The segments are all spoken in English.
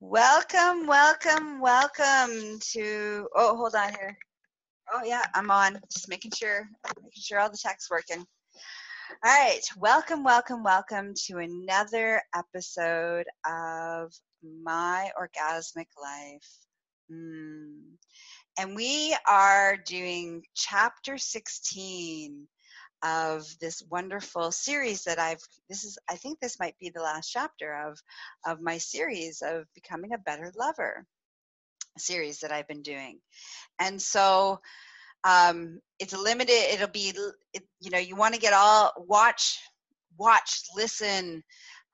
Welcome, welcome, welcome to. Oh, hold on here. Oh yeah, I'm on. Just making sure, making sure all the tech's working. All right, welcome, welcome, welcome to another episode of My Orgasmic Life. Mm. And we are doing chapter 16 of this wonderful series that I've this is I think this might be the last chapter of of my series of becoming a better lover series that I've been doing. And so um it's limited it'll be it, you know you want to get all watch watch listen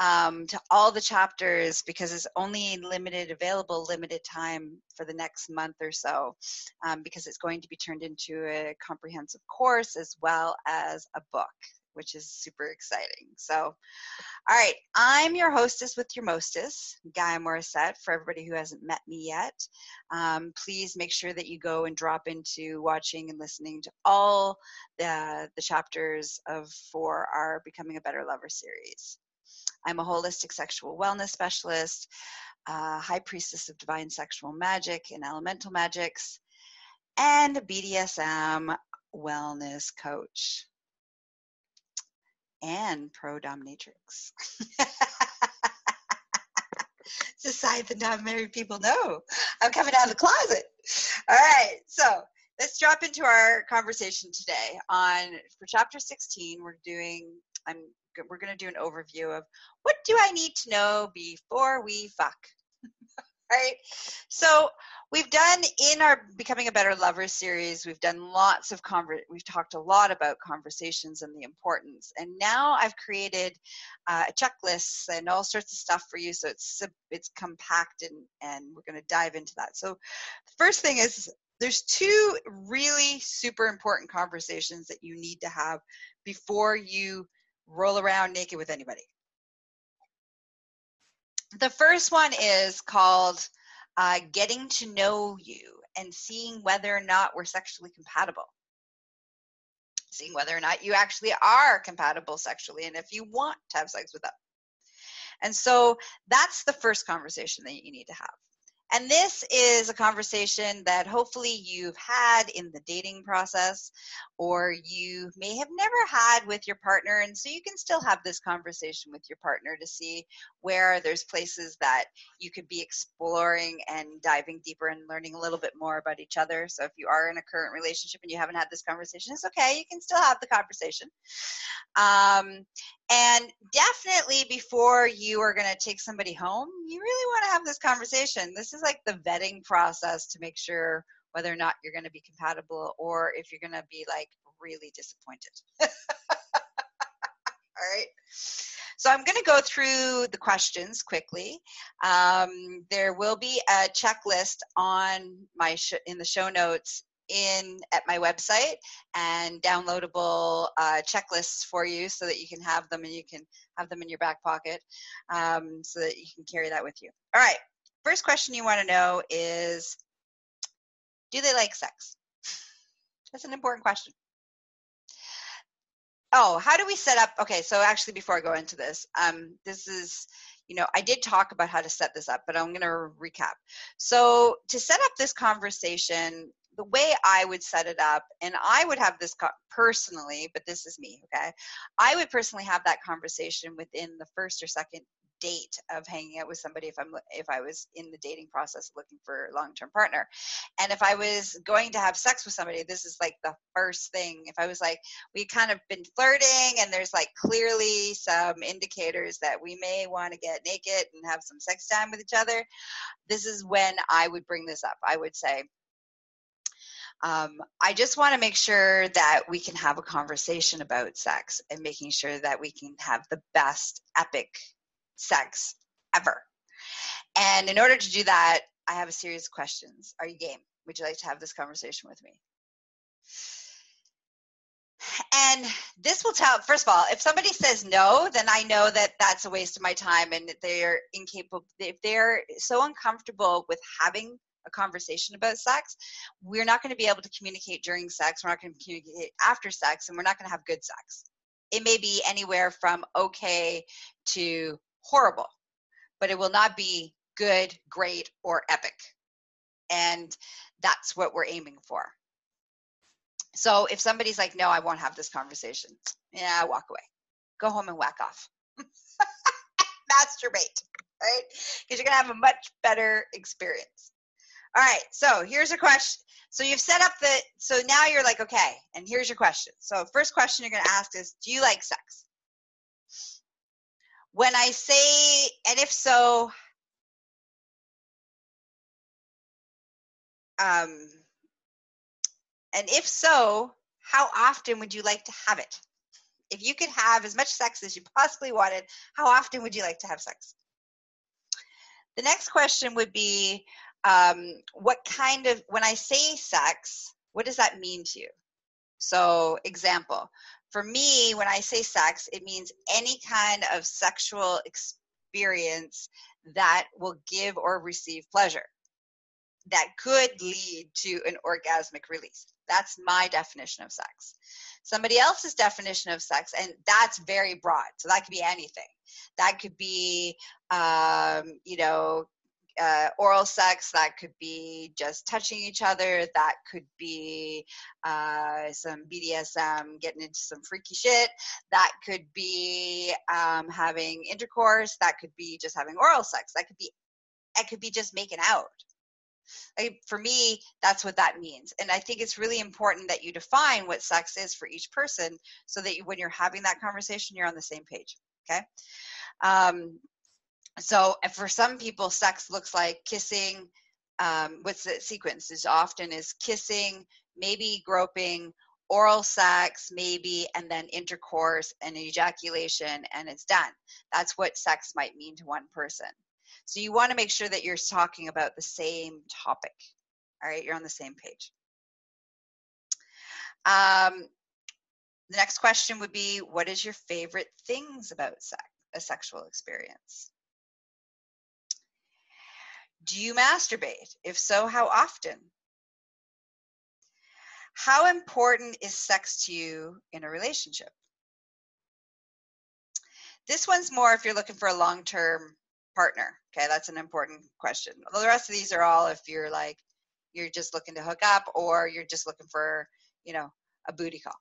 um, to all the chapters because it's only limited available limited time for the next month or so um, because it's going to be turned into a comprehensive course as well as a book which is super exciting. So, all right, I'm your hostess with your mostess, Gaia Morissette, for everybody who hasn't met me yet. Um, please make sure that you go and drop into watching and listening to all the, the chapters of for our Becoming a Better Lover series. I'm a holistic sexual wellness specialist, uh, high priestess of divine sexual magic and elemental magics, and a BDSM wellness coach and pro dominatrix. it's a side that not many people know. I'm coming out of the closet. All right, so let's drop into our conversation today on for chapter 16 we're doing i'm we're going to do an overview of what do I need to know before we fuck. right? So we've done in our becoming a better lover series we've done lots of conver- we've talked a lot about conversations and the importance and now i've created uh, checklists and all sorts of stuff for you so it's it's compact and and we're going to dive into that so first thing is there's two really super important conversations that you need to have before you roll around naked with anybody. The first one is called uh, Getting to Know You and seeing whether or not we're sexually compatible. Seeing whether or not you actually are compatible sexually and if you want to have sex with them. And so that's the first conversation that you need to have. And this is a conversation that hopefully you've had in the dating process, or you may have never had with your partner. And so you can still have this conversation with your partner to see where there's places that you could be exploring and diving deeper and learning a little bit more about each other. So if you are in a current relationship and you haven't had this conversation, it's okay. You can still have the conversation. Um, and definitely before you are going to take somebody home, you really want to have this conversation. This is like the vetting process to make sure whether or not you're going to be compatible or if you're going to be like really disappointed. All right. So I'm going to go through the questions quickly. Um, there will be a checklist on my sh- in the show notes in at my website and downloadable uh, checklists for you so that you can have them and you can have them in your back pocket um, so that you can carry that with you. All right, first question you want to know is do they like sex? That's an important question. Oh, how do we set up? Okay, so actually, before I go into this, um, this is, you know, I did talk about how to set this up, but I'm going to recap. So, to set up this conversation, the way I would set it up, and I would have this co- personally, but this is me, okay? I would personally have that conversation within the first or second date of hanging out with somebody if i'm if i was in the dating process looking for a long-term partner. And if i was going to have sex with somebody this is like the first thing. If i was like we kind of been flirting and there's like clearly some indicators that we may want to get naked and have some sex time with each other this is when i would bring this up. I would say um, I just want to make sure that we can have a conversation about sex and making sure that we can have the best epic sex ever. And in order to do that, I have a series of questions. Are you game? Would you like to have this conversation with me? And this will tell, first of all, if somebody says no, then I know that that's a waste of my time and they're incapable, if they're so uncomfortable with having a conversation about sex, we're not going to be able to communicate during sex. We're not going to communicate after sex, and we're not going to have good sex. It may be anywhere from okay to horrible, but it will not be good, great, or epic. And that's what we're aiming for. So if somebody's like, no, I won't have this conversation, yeah, walk away. Go home and whack off. Masturbate, right? Because you're going to have a much better experience. All right, so here's a question. So you've set up the, so now you're like, okay, and here's your question. So first question you're going to ask is, do you like sex? When I say, and if so, um, and if so, how often would you like to have it? If you could have as much sex as you possibly wanted, how often would you like to have sex? The next question would be um, what kind of, when I say sex, what does that mean to you? So, example, for me, when I say sex, it means any kind of sexual experience that will give or receive pleasure that could lead to an orgasmic release. That's my definition of sex. Somebody else's definition of sex, and that's very broad. So that could be anything. That could be, um, you know, uh, oral sex, that could be just touching each other, that could be uh, some BDSM, getting into some freaky shit, that could be um, having intercourse, that could be just having oral sex, that could be, it could be just making out. For me, that's what that means. And I think it's really important that you define what sex is for each person so that you, when you're having that conversation, you're on the same page. Okay. Um, so for some people sex looks like kissing um, what's the sequence is often is kissing maybe groping oral sex maybe and then intercourse and ejaculation and it's done. That's what sex might mean to one person. So you want to make sure that you're talking about the same topic. All right you're on the same page. Um, the next question would be what is your favorite things about sex a sexual experience do you masturbate? If so, how often? How important is sex to you in a relationship? This one's more if you're looking for a long term partner. Okay, that's an important question. The rest of these are all if you're like, you're just looking to hook up or you're just looking for, you know, a booty call.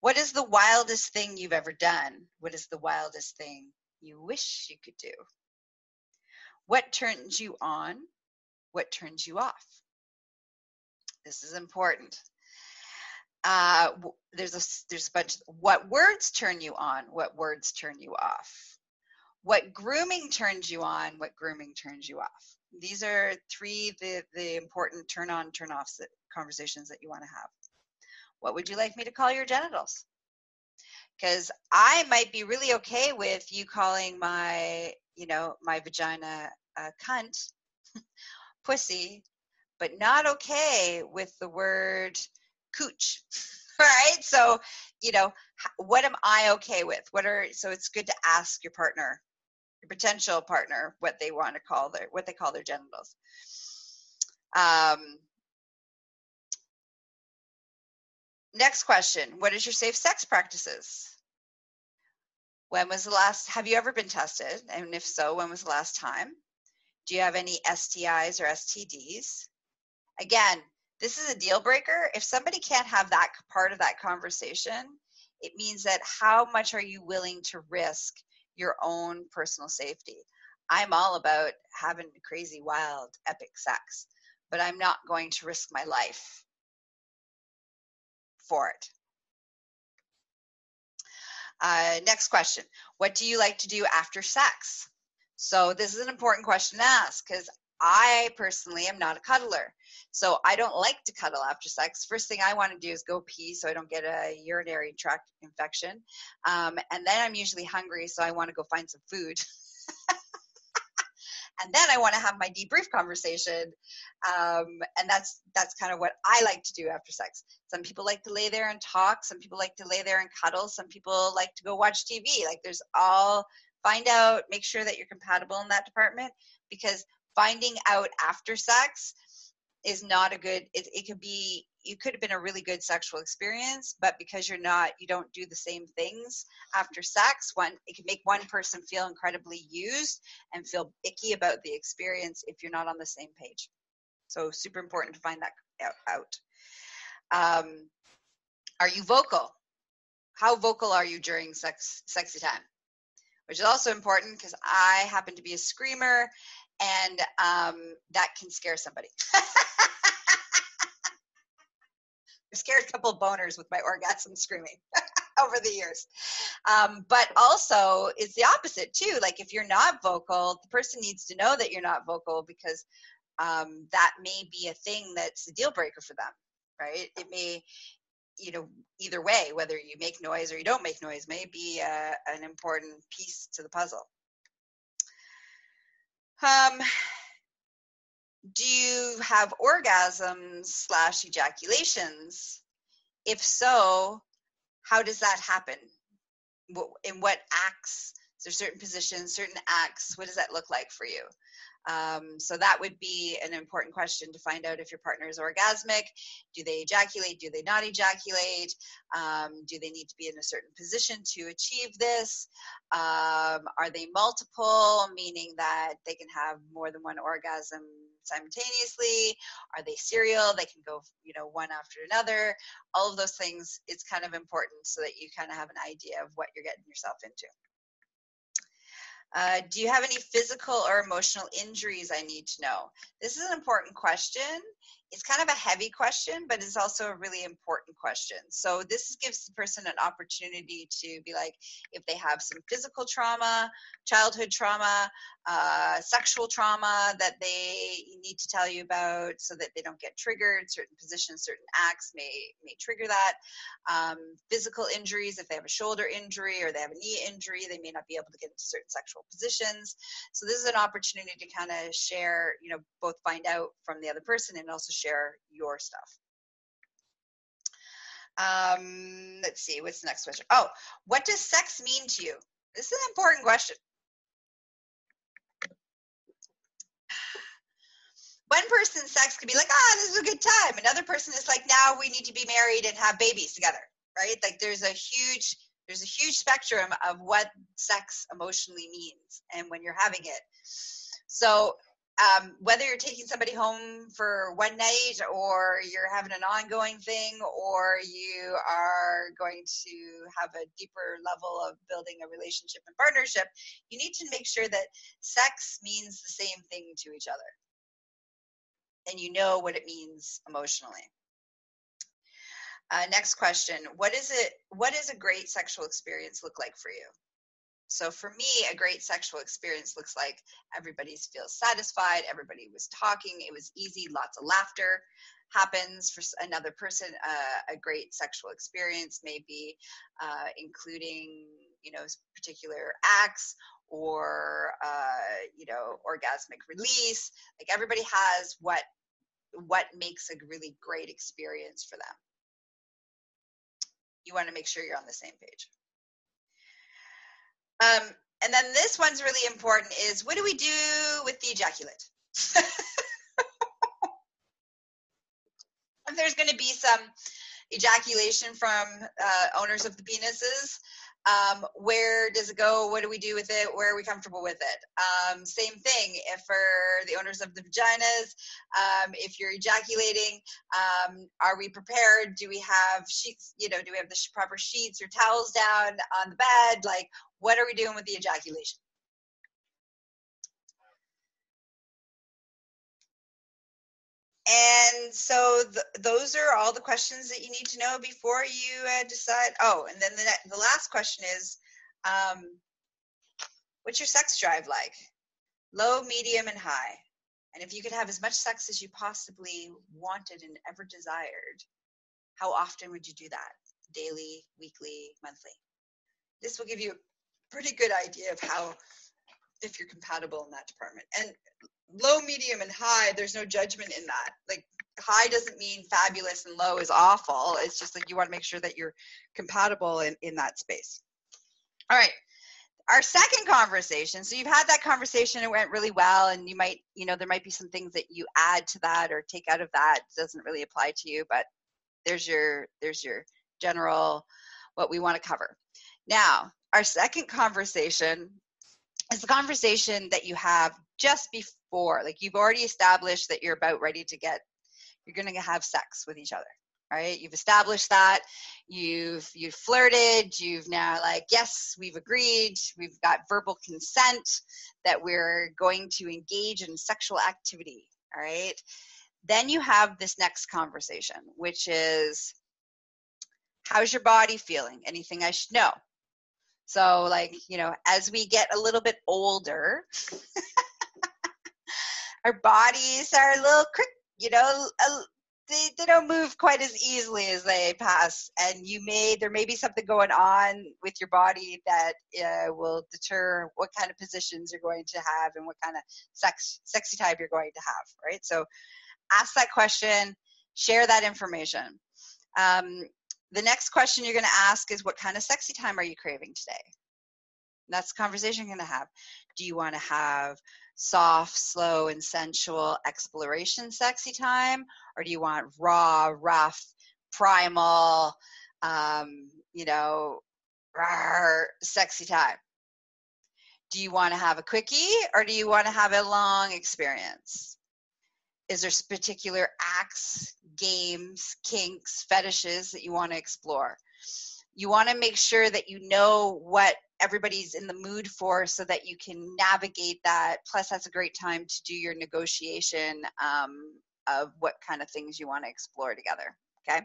What is the wildest thing you've ever done? What is the wildest thing you wish you could do? What turns you on? What turns you off? This is important. Uh, there's a there's a bunch. What words turn you on? What words turn you off? What grooming turns you on? What grooming turns you off? These are three the the important turn on turn off conversations that you want to have. What would you like me to call your genitals? Because I might be really okay with you calling my you know my vagina uh, cunt, pussy, but not okay with the word cooch. right? So, you know, what am I okay with? What are so it's good to ask your partner, your potential partner, what they want to call their what they call their genitals. Um, next question: What is your safe sex practices? When was the last? Have you ever been tested? And if so, when was the last time? Do you have any STIs or STDs? Again, this is a deal breaker. If somebody can't have that part of that conversation, it means that how much are you willing to risk your own personal safety? I'm all about having crazy, wild, epic sex, but I'm not going to risk my life for it. Uh, next question What do you like to do after sex? So this is an important question to ask because I personally am not a cuddler. So I don't like to cuddle after sex. First thing I want to do is go pee so I don't get a urinary tract infection. Um, and then I'm usually hungry, so I want to go find some food. and then I want to have my debrief conversation. Um, and that's that's kind of what I like to do after sex. Some people like to lay there and talk. Some people like to lay there and cuddle. Some people like to go watch TV. Like there's all find out make sure that you're compatible in that department because finding out after sex is not a good it, it could be you could have been a really good sexual experience but because you're not you don't do the same things after sex one it can make one person feel incredibly used and feel icky about the experience if you're not on the same page. So super important to find that out. Um, are you vocal? How vocal are you during sex sexy time which is also important because i happen to be a screamer and um, that can scare somebody I've scared a couple boners with my orgasm screaming over the years. Um, but also, it's the opposite too. Like if you're not vocal, the person needs to know that you're not vocal because um, that may be a thing that's a deal breaker for them, right? It may, you know, either way, whether you make noise or you don't make noise, may be uh, an important piece to the puzzle. Um, do you have orgasms slash ejaculations? If so, how does that happen? In what acts? Is there certain positions, certain acts? What does that look like for you? Um, so that would be an important question to find out if your partner is orgasmic. Do they ejaculate? Do they not ejaculate? Um, do they need to be in a certain position to achieve this? Um, are they multiple, meaning that they can have more than one orgasm simultaneously? Are they serial? They can go, you know, one after another. All of those things, it's kind of important so that you kind of have an idea of what you're getting yourself into. Uh, do you have any physical or emotional injuries I need to know? This is an important question it's kind of a heavy question, but it's also a really important question. So this gives the person an opportunity to be like, if they have some physical trauma, childhood trauma, uh, sexual trauma that they need to tell you about, so that they don't get triggered. Certain positions, certain acts may may trigger that. Um, physical injuries, if they have a shoulder injury or they have a knee injury, they may not be able to get into certain sexual positions. So this is an opportunity to kind of share, you know, both find out from the other person and also share your stuff. Um, let's see, what's the next question? Oh, what does sex mean to you? This is an important question. One person's sex could be like, ah, oh, this is a good time. Another person is like, now we need to be married and have babies together, right? Like there's a huge, there's a huge spectrum of what sex emotionally means and when you're having it. So um, whether you're taking somebody home for one night or you're having an ongoing thing or you are going to have a deeper level of building a relationship and partnership, you need to make sure that sex means the same thing to each other. And you know what it means emotionally. Uh, next question what is it what does a great sexual experience look like for you so for me, a great sexual experience looks like everybody feels satisfied, everybody was talking, it was easy, lots of laughter happens. For another person, uh, a great sexual experience may be uh, including, you know, particular acts or, uh, you know, orgasmic release. Like everybody has what what makes a really great experience for them. You want to make sure you're on the same page. Um, and then this one's really important is what do we do with the ejaculate? there's going to be some ejaculation from uh, owners of the penises, um, where does it go? What do we do with it? Where are we comfortable with it? Um, same thing if for the owners of the vaginas, um, if you're ejaculating, um, are we prepared? Do we have sheets? You know, do we have the proper sheets or towels down on the bed? Like, what are we doing with the ejaculation? And so th those are all the questions that you need to know before you uh, decide. Oh, and then the, the last question is, um, what's your sex drive like? Low, medium, and high. And if you could have as much sex as you possibly wanted and ever desired, how often would you do that? Daily, weekly, monthly? This will give you a pretty good idea of how, if you're compatible in that department. And low, medium, and high, there's no judgment in that. Like high doesn't mean fabulous and low is awful. It's just like you want to make sure that you're compatible in, in that space. All right. Our second conversation. So you've had that conversation, it went really well, and you might, you know, there might be some things that you add to that or take out of that. Doesn't really apply to you, but there's your there's your general what we want to cover. Now, our second conversation is the conversation that you have just before. Like you've already established that you're about ready to get you're going to have sex with each other right? You've established that you've you've flirted you've now like yes we've agreed we've got verbal consent that we're going to engage in sexual activity all right? Then you have this next conversation which is how's your body feeling? Anything i should know so like you know as we get a little bit older our bodies are a little quick you know a, they, they don't move quite as easily as they pass. And you may there may be something going on with your body that uh, will deter what kind of positions you're going to have and what kind of sex sexy type you're going to have right? So ask that question share that information. Um, the next question you're going to ask is what kind of sexy time are you craving today that's the conversation you're going to have do you want to have soft, slow, and sensual exploration sexy time? Or do you want raw, rough, primal, um, you know, rawr, sexy time? Do you want to have a quickie or do you want to have a long experience? Is there particular acts, games, kinks, fetishes that you want to explore? You want to make sure that you know what everybody's in the mood for so that you can navigate that. Plus, that's a great time to do your negotiation um, of what kind of things you want to explore together. Okay.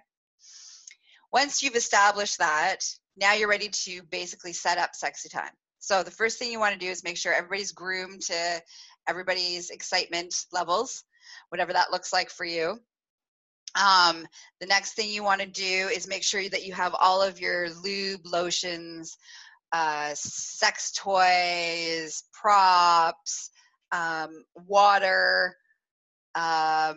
Once you've established that, now you're ready to basically set up sexy time. So the first thing you want to do is make sure everybody's groomed to everybody's excitement levels, whatever that looks like for you. Um, the next thing you want to do is make sure that you have all of your lube, lotions, uh, sex toys, props, um, water, um,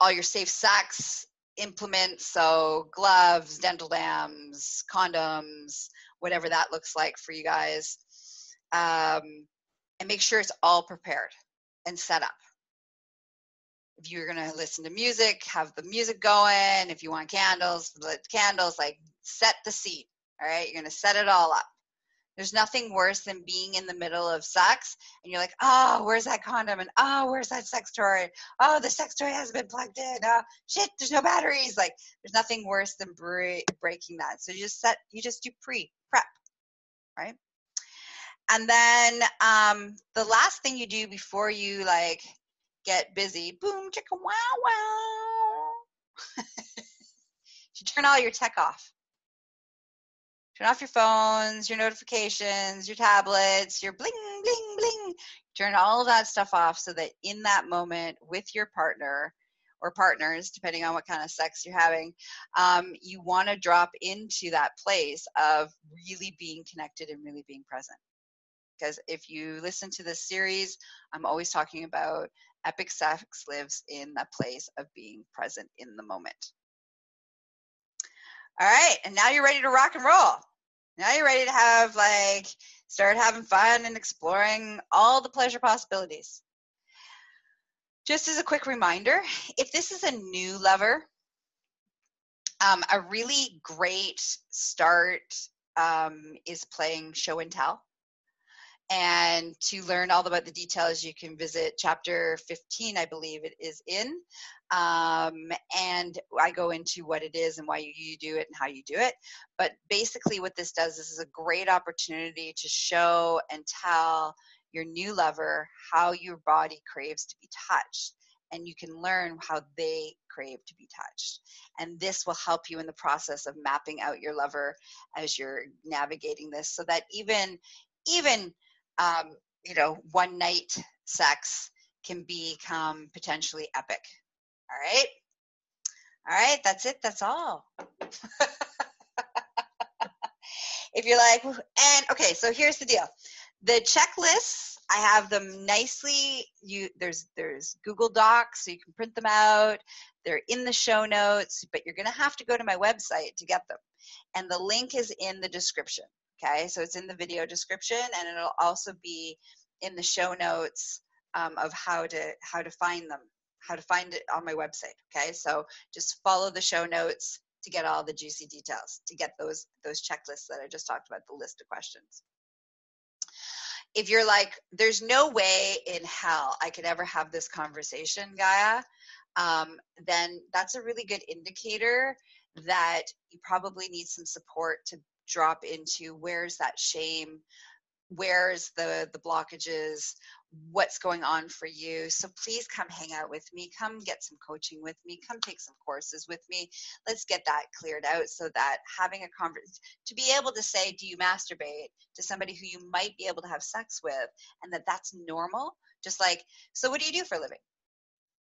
all your safe sex implements, so gloves, dental dams, condoms, whatever that looks like for you guys. Um, and make sure it's all prepared and set up. If you're going to listen to music, have the music going. If you want candles, lit candles, like set the seat all right, you're gonna set it all up. There's nothing worse than being in the middle of sex and you're like, oh, where's that condom? And oh, where's that sex toy? Oh, the sex toy hasn't been plugged in. Oh, shit, there's no batteries. Like, there's nothing worse than bre- breaking that. So you just set, you just do pre prep, right? And then um, the last thing you do before you like get busy, boom, chicka, wow, wow. you turn all your tech off turn off your phones, your notifications, your tablets, your bling, bling, bling. Turn all that stuff off so that in that moment with your partner or partners, depending on what kind of sex you're having, um, you want to drop into that place of really being connected and really being present. Because if you listen to this series, I'm always talking about epic sex lives in that place of being present in the moment. All right, and now you're ready to rock and roll. Now you're ready to have like start having fun and exploring all the pleasure possibilities. Just as a quick reminder, if this is a new lover, um, a really great start um, is playing show and tell. And to learn all about the details, you can visit chapter 15, I believe it is in. Um, and I go into what it is and why you, do it and how you do it. But basically, what this does this is a great opportunity to show and tell your new lover how your body craves to be touched and you can learn how they crave to be touched. And this will help you in the process of mapping out your lover as you're navigating this so that even even um, you know, one night sex can become potentially epic. All right. All right. That's it. That's all. if you're like, and okay, so here's the deal. The checklists, I have them nicely. You there's there's Google Docs, so you can print them out. They're in the show notes, but you're gonna have to go to my website to get them. And the link is in the description. Okay, so it's in the video description and it'll also be in the show notes um, of how to how to find them, how to find it on my website. Okay, so just follow the show notes to get all the juicy details, to get those those checklists that I just talked about, the list of questions. If you're like, there's no way in hell I could ever have this conversation, Gaia, um, then that's a really good indicator that you probably need some support to drop into where's that shame? Where's the the blockages? What's going on for you? So please come hang out with me. Come get some coaching with me. Come take some courses with me. Let's get that cleared out so that having a conversation to be able to say do you masturbate? to somebody who you might be able to have sex with and that that's normal just like so what do you do for a living?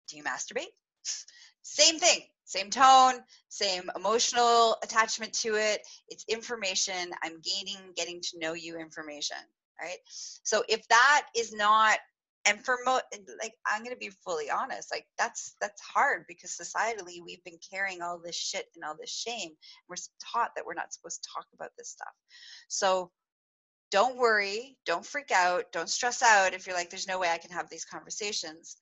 Do you masturbate? Same thing same tone same emotional attachment to it. It's information. I'm gaining getting to know you information right? So if that is not and for mo like i'm going to be fully honest like that's that's hard because societally we've been carrying all this shit and all this shame. We're taught that we're not supposed to talk about this stuff. So don't worry. Don't freak out. Don't stress out if you're like there's no way i can have these conversations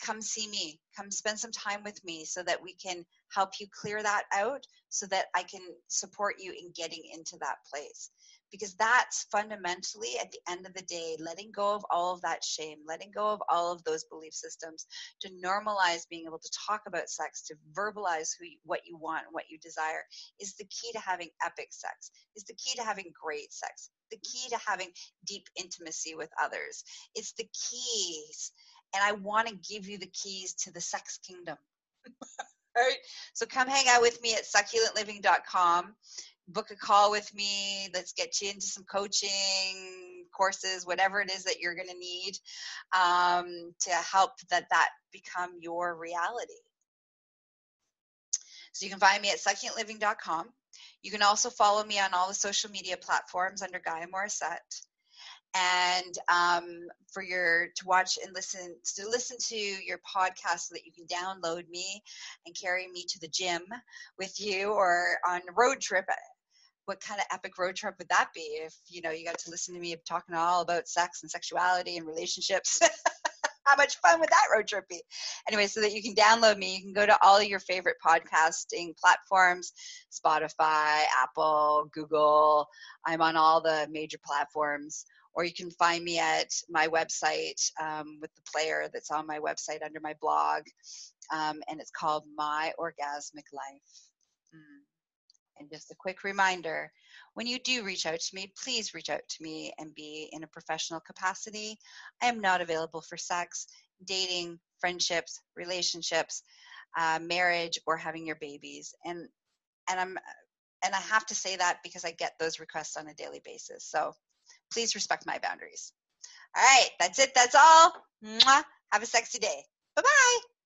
come see me come spend some time with me so that we can help you clear that out so that i can support you in getting into that place. Because that's fundamentally at the end of the day letting go of all of that shame letting go of all of those belief systems to normalize being able to talk about sex to verbalize who you, what you want what you desire is the key to having epic sex is the key to having great sex the key to having deep intimacy with others. It's the keys and i want to give you the keys to the sex kingdom right so come hang out with me at succulentliving.com book a call with me. Let's get you into some coaching courses, whatever it is that you're going to need um, to help that that become your reality. So you can find me at succulentliving.com. You can also follow me on all the social media platforms under Gaia Morissette. And um, for your to watch and listen to listen to your podcast so that you can download me and carry me to the gym with you or on a road trip. What kind of epic road trip would that be if you know you got to listen to me talking all about sex and sexuality and relationships? How much fun would that road trip be? Anyway so that you can download me you can go to all your favorite podcasting platforms spotify apple google. I'm on all the major platforms or you can find me at my website um, with the player that's on my website under my blog um, and it's called my orgasmic life mm. And just a quick reminder when you do reach out to me, please reach out to me and be in a professional capacity. I am not available for sex, dating, friendships, relationships, uh, marriage, or having your babies. And and I'm and I have to say that because I get those requests on a daily basis. So please respect my boundaries. All right, that's it. That's all. Mwah. Have a sexy day. Bye bye.